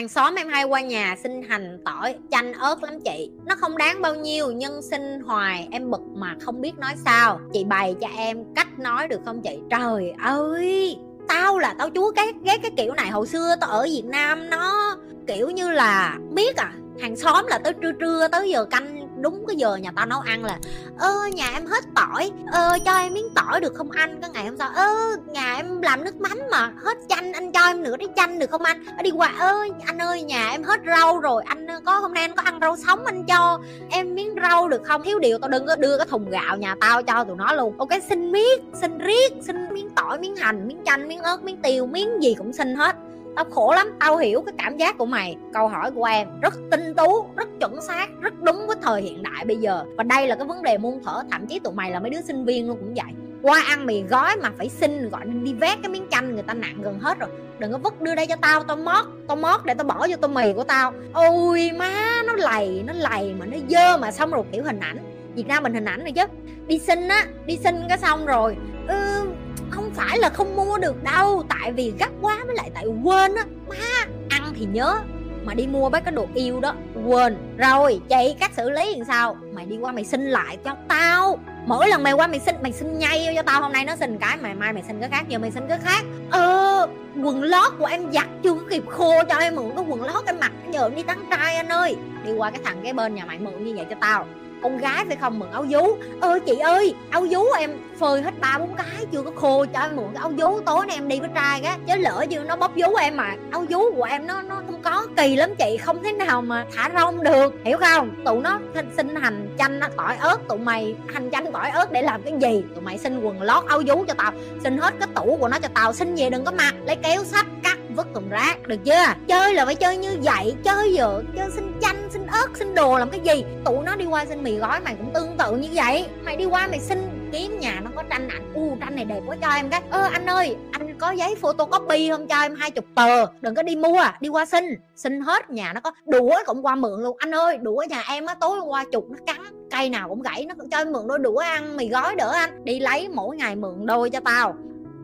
hàng xóm em hay qua nhà xin hành tỏi, chanh ớt lắm chị. Nó không đáng bao nhiêu, nhưng xin hoài, em bực mà không biết nói sao. Chị bày cho em cách nói được không chị? Trời ơi! Tao là tao chúa cái ghét cái kiểu này. Hồi xưa tao ở việt nam nó kiểu như là, biết à hàng xóm là tới trưa trưa, tới giờ canh đúng cái giờ nhà tao nấu ăn là, ơ, nhà em hết tỏi, ơ, cho em miếng tỏi được không anh? Cái ngày hôm sau, ơ, nhà em làm nước mắm mà, hết chanh, anh cho em nửa cái chanh được không anh? Đi qua, ơ, anh ơi, nhà em hết rau rồi, anh có hôm nay anh có ăn rau sống anh cho em miếng rau được không? Thiếu điều tao đừng có đưa cái thùng gạo nhà tao cho tụi nó luôn. Ok, xin miết, xin riết, xin miếng tỏi, miếng hành, miếng chanh, miếng ớt, miếng tiêu, miếng gì cũng xin hết. Tao khổ lắm, tao hiểu cái cảm giác của mày. Câu hỏi của em rất tinh tú, rất chuẩn xác đúng với thời hiện đại bây giờ. Và đây là cái vấn đề môn thở thậm chí tụi mày là mấy đứa sinh viên luôn cũng vậy. Qua ăn mì gói mà phải xin gọi đi vét cái miếng chanh người ta nặng gần hết rồi. Đừng có vứt đưa đây cho tao tao mót tao mót để tao bỏ vô tô mì của tao. Ôi má nó lầy nó lầy mà nó dơ mà xong rồi kiểu hình ảnh. Việt nam mình hình ảnh này chứ. Đi xin á đi xin cái xong rồi. Ừ, không phải là không mua được đâu tại vì gấp quá với lại tại quên á. Má ăn thì nhớ mà đi mua mấy cái đồ yêu đó quên. Rồi chị cách xử lý làm sao? Mày đi qua mày xin lại cho tao. Mỗi lần mày qua mày xin mày xin nhay cho tao. Hôm nay nó xin cái, mày mai mày xin cái khác. Giờ mày xin cái khác. Ờ quần lót của em giặt chưa có kịp khô cho em mượn cái quần lót em mặc. Giờ em đi tán trai anh ơi. Đi qua cái thằng cái bên nhà mày mượn như vậy cho tao con gái phải không mượn áo vú. Ơ, chị ơi, áo vú em phơi hết ba bốn cái, chưa có khô cho em mượn cái áo vú tối nay em đi với trai cái, chứ lỡ như nó bóp vú em mà áo vú của em nó nó không có, kỳ lắm chị, không thế nào mà thả rong được, hiểu không? Tụi nó xin hành chanh tỏi ớt, tụi mày hành chanh tỏi ớt để làm cái gì? Tụi mày xin quần lót áo vú cho tao, xin hết cái tủ của nó cho tao, xin về đừng có mặc, lấy kéo sắt cắt vứt thùng rác, được chưa? Chơi là phải chơi như vậy, chơi dựa, chơi xin chanh, xin ớt, xin đồ làm cái gì? Tụi nó đi qua xin mì gói mày cũng tương tự như vậy. Mày đi qua mày xin kiếm nhà nó có tranh ảnh. U, tranh này đẹp quá cho em cái. Ơ, anh ơi, anh có giấy photocopy không cho em hai chục tờ? Đừng có đi mua, đi qua xin. Xin hết nhà nó có đũa cũng qua mượn luôn. Anh ơi, đũa nhà em á, tối qua chục nó cắn, cây nào cũng gãy, nó cho em mượn đôi đũa ăn mì gói đỡ anh. Đi lấy mỗi ngày mượn đôi cho tao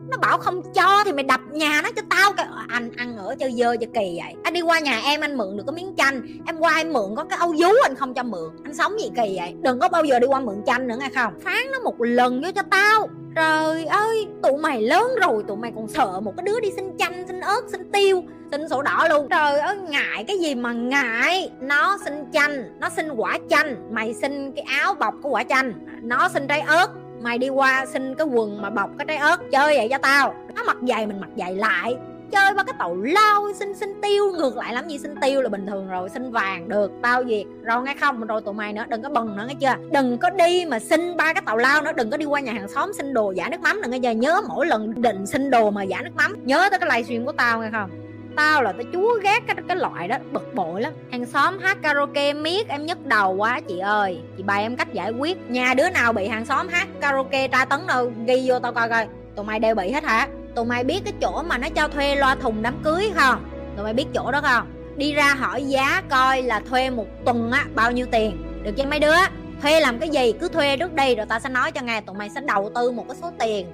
nó bảo không cho thì mày đập nhà nó cho tao cái ờ, anh ăn ở chơi dơ cho kỳ vậy. Anh đi qua nhà em, anh mượn được có miếng chanh. Em qua em mượn có cái âu vú anh không cho mượn. Anh sống gì kỳ vậy. Đừng có bao giờ đi qua mượn chanh nữa nghe không? Phán nó một lần vô cho tao. Trời ơi, tụi mày lớn rồi, tụi mày còn sợ một cái đứa đi xin chanh, xin ớt, xin tiêu, xin sổ đỏ luôn. Trời ơi, ngại cái gì mà ngại? Nó xin chanh, nó xin quả chanh. Mày xin cái áo bọc của quả chanh. Nó xin trái ớt mày đi qua xin cái quần mà bọc cái trái ớt chơi vậy cho tao. Nó mặc giày mình mặc giày lại. Chơi ba cái tàu lao, xin xin tiêu. Ngược lại lắm gì xin tiêu là bình thường rồi, xin vàng được, tao việc rồi nghe không? Rồi tụi mày nữa, đừng có bần nữa, nghe chưa? Đừng có đi mà xin ba cái tàu lao nữa. Đừng có đi qua nhà hàng xóm xin đồ giả nước mắm đừng nghe giờ nhớ mỗi lần định xin đồ mà giả nước mắm. Nhớ tới cái livestream của tao, nghe không? Tao là tao chúa ghét cái cái loại đó, bực bội lắm. Hàng xóm hát karaoke miết em nhức đầu quá, chị ơi. Chị bày em cách giải quyết. Nhà đứa nào bị hàng xóm hát karaoke tra tấn đâu, ghi vô tao coi coi. Tụi mày đều bị hết hả? Tụi mày biết cái chỗ mà nó cho thuê loa thùng đám cưới không? Tụi mày biết chỗ đó không? Đi ra hỏi giá coi là thuê một tuần á, bao nhiêu tiền? Được chưa mấy đứa? Thuê làm cái gì? Cứ thuê trước đi, rồi tao sẽ nói cho nghe. Tụi mày sẽ đầu tư một cái số tiền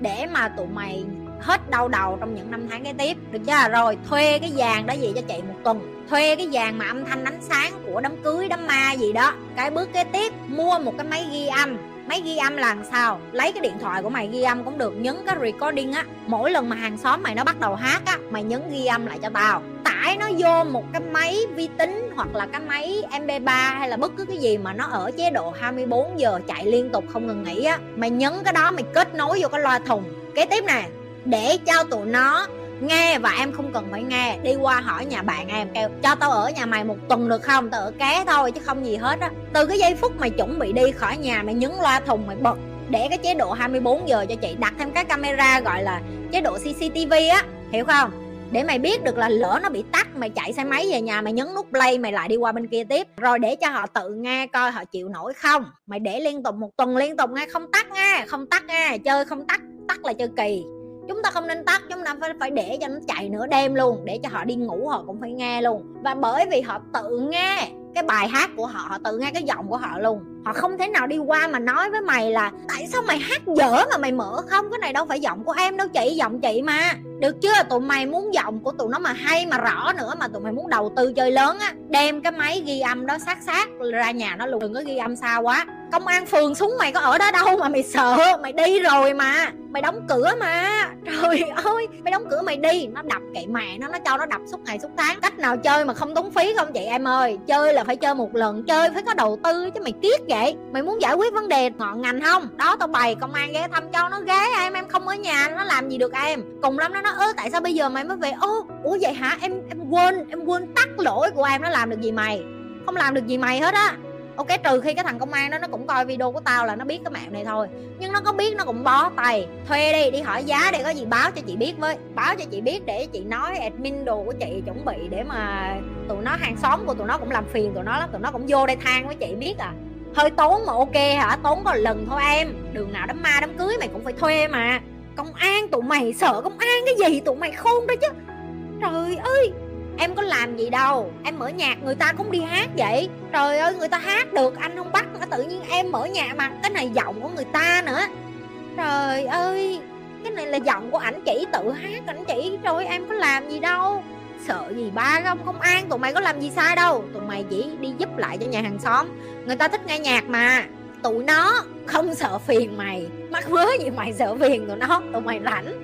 để mà tụi mày hết đau đầu trong những năm tháng kế tiếp. Được chưa? Rồi, thuê cái vàng đó gì cho chị một tuần. Thuê cái vàng mà âm thanh ánh sáng của đám cưới, đám ma gì đó. Cái bước kế tiếp, mua một cái máy ghi âm. Máy ghi âm là sao? Lấy cái điện thoại của mày ghi âm cũng được. Nhấn cái recording á. Mỗi lần mà hàng xóm mày nó bắt đầu hát á, mày nhấn ghi âm lại cho tao. Tải nó vô một cái máy vi tính hoặc là cái máy mp3 hay là bất cứ cái gì mà nó ở chế độ 24 giờ chạy liên tục không ngừng nghỉ á. Mày nhấn cái đó, mày kết nối vô cái loa thùng. Kế tiếp nè để cho tụi nó nghe và em không cần phải nghe. Đi qua hỏi nhà bạn em, kêu, cho tao ở nhà mày một tuần được không? Tao ở ké thôi chứ không gì hết á. Từ cái giây phút mày chuẩn bị đi khỏi nhà, mày nhấn loa thùng, mày bật, để cái chế độ 24 giờ cho chị, đặt thêm cái camera gọi là chế độ CCTV á, hiểu không? Để mày biết được là lỡ nó bị tắt, mày chạy xe máy về nhà, mày nhấn nút play, mày lại đi qua bên kia tiếp. Rồi để cho họ tự nghe coi họ chịu nổi không. Mày để liên tục một tuần liên tục nghe, không tắt nghe, không tắt nghe, chơi không tắt tắt là chơi kỳ chúng ta không nên tắt, chúng ta phải phải để cho nó chạy nửa đêm luôn, để cho họ đi ngủ họ cũng phải nghe luôn. Và bởi vì họ tự nghe cái bài hát của họ họ tự nghe cái giọng của họ luôn họ không thể nào đi qua mà nói với mày là, tại sao mày hát dở mà mày mở không? Cái này đâu phải giọng của em đâu chị, giọng chị mà. Được chưa? Tụi mày muốn giọng của tụi nó mà hay mà rõ nữa mà tụi mày muốn đầu tư chơi lớn á, đem cái máy ghi âm đó sát sát ra nhà nó luôn. Đừng có ghi âm xa quá. Công an phường xuống mày có ở đó đâu mà mày sợ. Mày đi rồi mà. Mày đóng cửa mà. Trời ơi, mày đóng cửa mày đi. Nó đập kệ mẹ nó nó cho nó đập suốt ngày suốt tháng. Cách nào chơi mà không tốn phí không chị em ơi? Chơi là phải chơi một lần, chơi phải có đầu tư chứ mày tiếc vậy? Mày muốn giải quyết vấn đề ngọn ngành không? Đó, tao bày công an ghé thăm cho nó ghé em em không ở nhà nó làm gì được em. Cùng lắm nó nói ơ tại sao bây giờ mày mới về? Ô ủa vậy hả? Em em quên em quên tắt lỗi của em, nó làm được gì mày? Không làm được gì mày hết á. Ok, trừ khi cái thằng công an đó, nó cũng coi video của tao là nó biết cái mạng này thôi. Nhưng nó có biết, nó cũng bó tay. Thuê đi đi hỏi giá để có gì báo cho chị biết với. Báo cho chị biết để chị nói admin đồ của chị chuẩn bị để mà tụi nó hàng xóm của tụi nó cũng làm phiền tụi nó lắm. Tụi nó cũng vô đây than với chị, biết à hơi tốn mà ok hả? Tốn có lần thôi em. Đường nào đám ma đám cưới mày cũng phải thuê mà. Công an tụi mày, sợ công an cái gì tụi mày khôn đó chứ. Trời ơi, em có làm gì đâu. Em mở nhạc người ta cũng đi hát vậy. Trời ơi, người ta hát được, anh không bắt tự nhiên em mở nhạc mà cái này giọng của người ta nữa. Trời ơi, cái này là giọng của ảnh chỉ, tự hát ảnh chỉ. Rồi em có làm gì đâu. Sợ gì ba không công an, tụi mày có làm gì sai đâu. Tụi mày chỉ đi giúp lại cho nhà hàng xóm người ta thích nghe nhạc mà. Tụi nó không sợ phiền mày. Mắc vớ gì mày sợ phiền tụi nó, tụi mày rảnh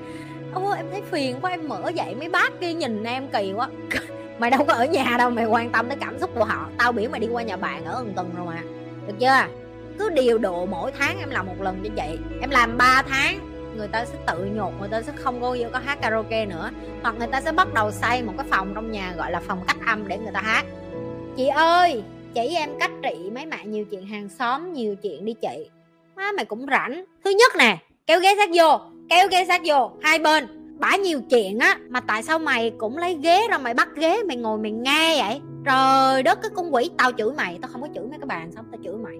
ô em thấy phiền quá, em mở dậy mấy bác kia nhìn em kỳ quá. Mày đâu có ở nhà đâu, mày quan tâm tới cảm xúc của họ. Tao biểu mày đi qua nhà bạn ở gần tuần rồi mà. Được chưa? Cứ điều độ mỗi tháng em làm một lần cho chị em làm 3 tháng, người ta sẽ tự nhột, người ta sẽ không có vô có hát karaoke nữa. Hoặc người ta sẽ bắt đầu xây một cái phòng trong nhà, gọi là phòng cách âm để người ta hát. Chị ơi! Chỉ em cách trị mấy mẹ nhiều chuyện hàng xóm, nhiều chuyện đi chị má mày cũng rảnh. Thứ nhất nè, kéo ghế sát vô, kéo ghế sát vô, hai bên. Bả nhiều chuyện á, mà tại sao mày cũng lấy ghế ra mày bắt ghế, mày ngồi mày nghe vậy? Trời đất, cái con quỷ, tao chửi mày. Tao không có chửi mấy cái bàn xong tao chửi mày.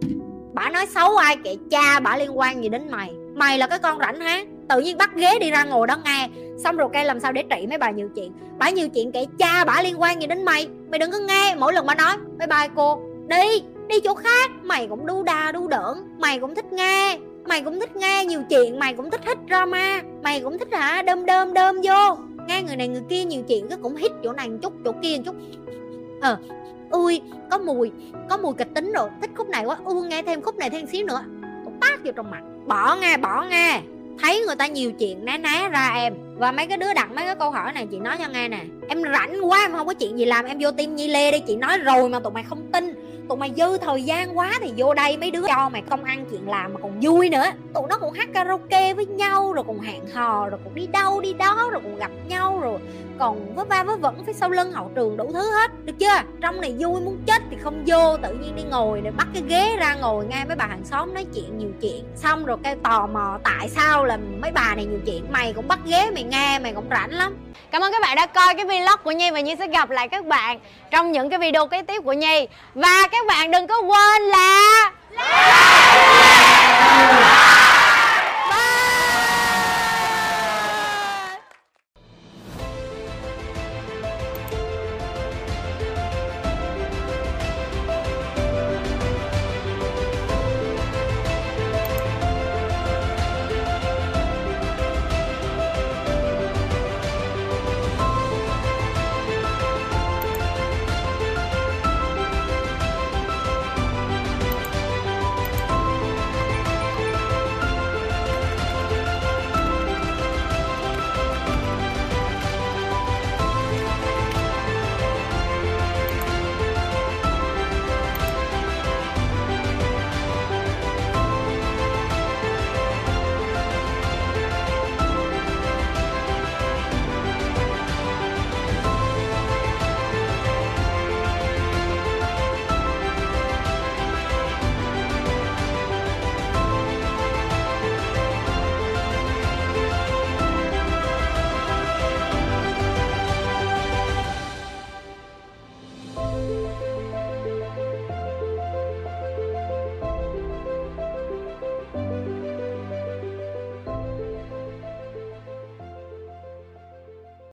Bả nói xấu ai kệ cha, bả liên quan gì đến mày? Mày là cái con rảnh hả tự nhiên bắt ghế đi ra ngồi đó nghe. Xong rồi cây làm sao để trị mấy bà nhiều chuyện? Bả nhiều chuyện kệ cha, bả liên quan gì đến mày? Mày đừng có nghe. Mỗi lần bà nói, bye bye cô đi đi chỗ khác. Mày cũng đu đà, đu đỡn. Mày cũng thích nghe. Mày cũng thích nghe nhiều chuyện. Mày cũng thích hít drama. Mày cũng thích hả? Đơm đơm đơm vô. Nghe người này người kia nhiều chuyện cứ cũng hít chỗ này một chút, chỗ kia một chút. Ờ ui, có mùi có mùi kịch tính rồi. Thích khúc này quá. U nghe thêm khúc này thêm xíu nữa. Một tát vô trong mặt. Bỏ nghe bỏ nghe. Thấy người ta nhiều chuyện, né né ra em. Và mấy cái đứa đặt mấy cái câu hỏi này, chị nói cho nghe nè. Em rảnh quá, em không có chuyện gì làm, em vô tim nhi lê đi. Chị nói rồi mà tụi mày không tin tụi mày dư thời gian quá thì vô đây mấy đứa cho mày công ăn chuyện làm mà còn vui nữa. Tụi nó cũng hát karaoke với nhau, rồi còn hẹn hò, rồi cũng đi đâu đi đó, rồi cũng gặp nhau, rồi còn với ba với vẫn phía sau lưng hậu trường đủ thứ hết. Được chưa? Trong này vui muốn chết thì không vô, tự nhiên đi ngồi để bắt cái ghế ra ngồi nghe mấy bà hàng xóm nói chuyện nhiều chuyện. Xong rồi kêu tò mò tại sao là mấy bà này nhiều chuyện, mày cũng bắt ghế mày nghe, mày cũng rảnh lắm. Cảm ơn các bạn đã coi cái vlog của Nhi và Nhi sẽ gặp lại các bạn trong những cái video kế tiếp của Nhi. Và các bạn đừng có quên là like,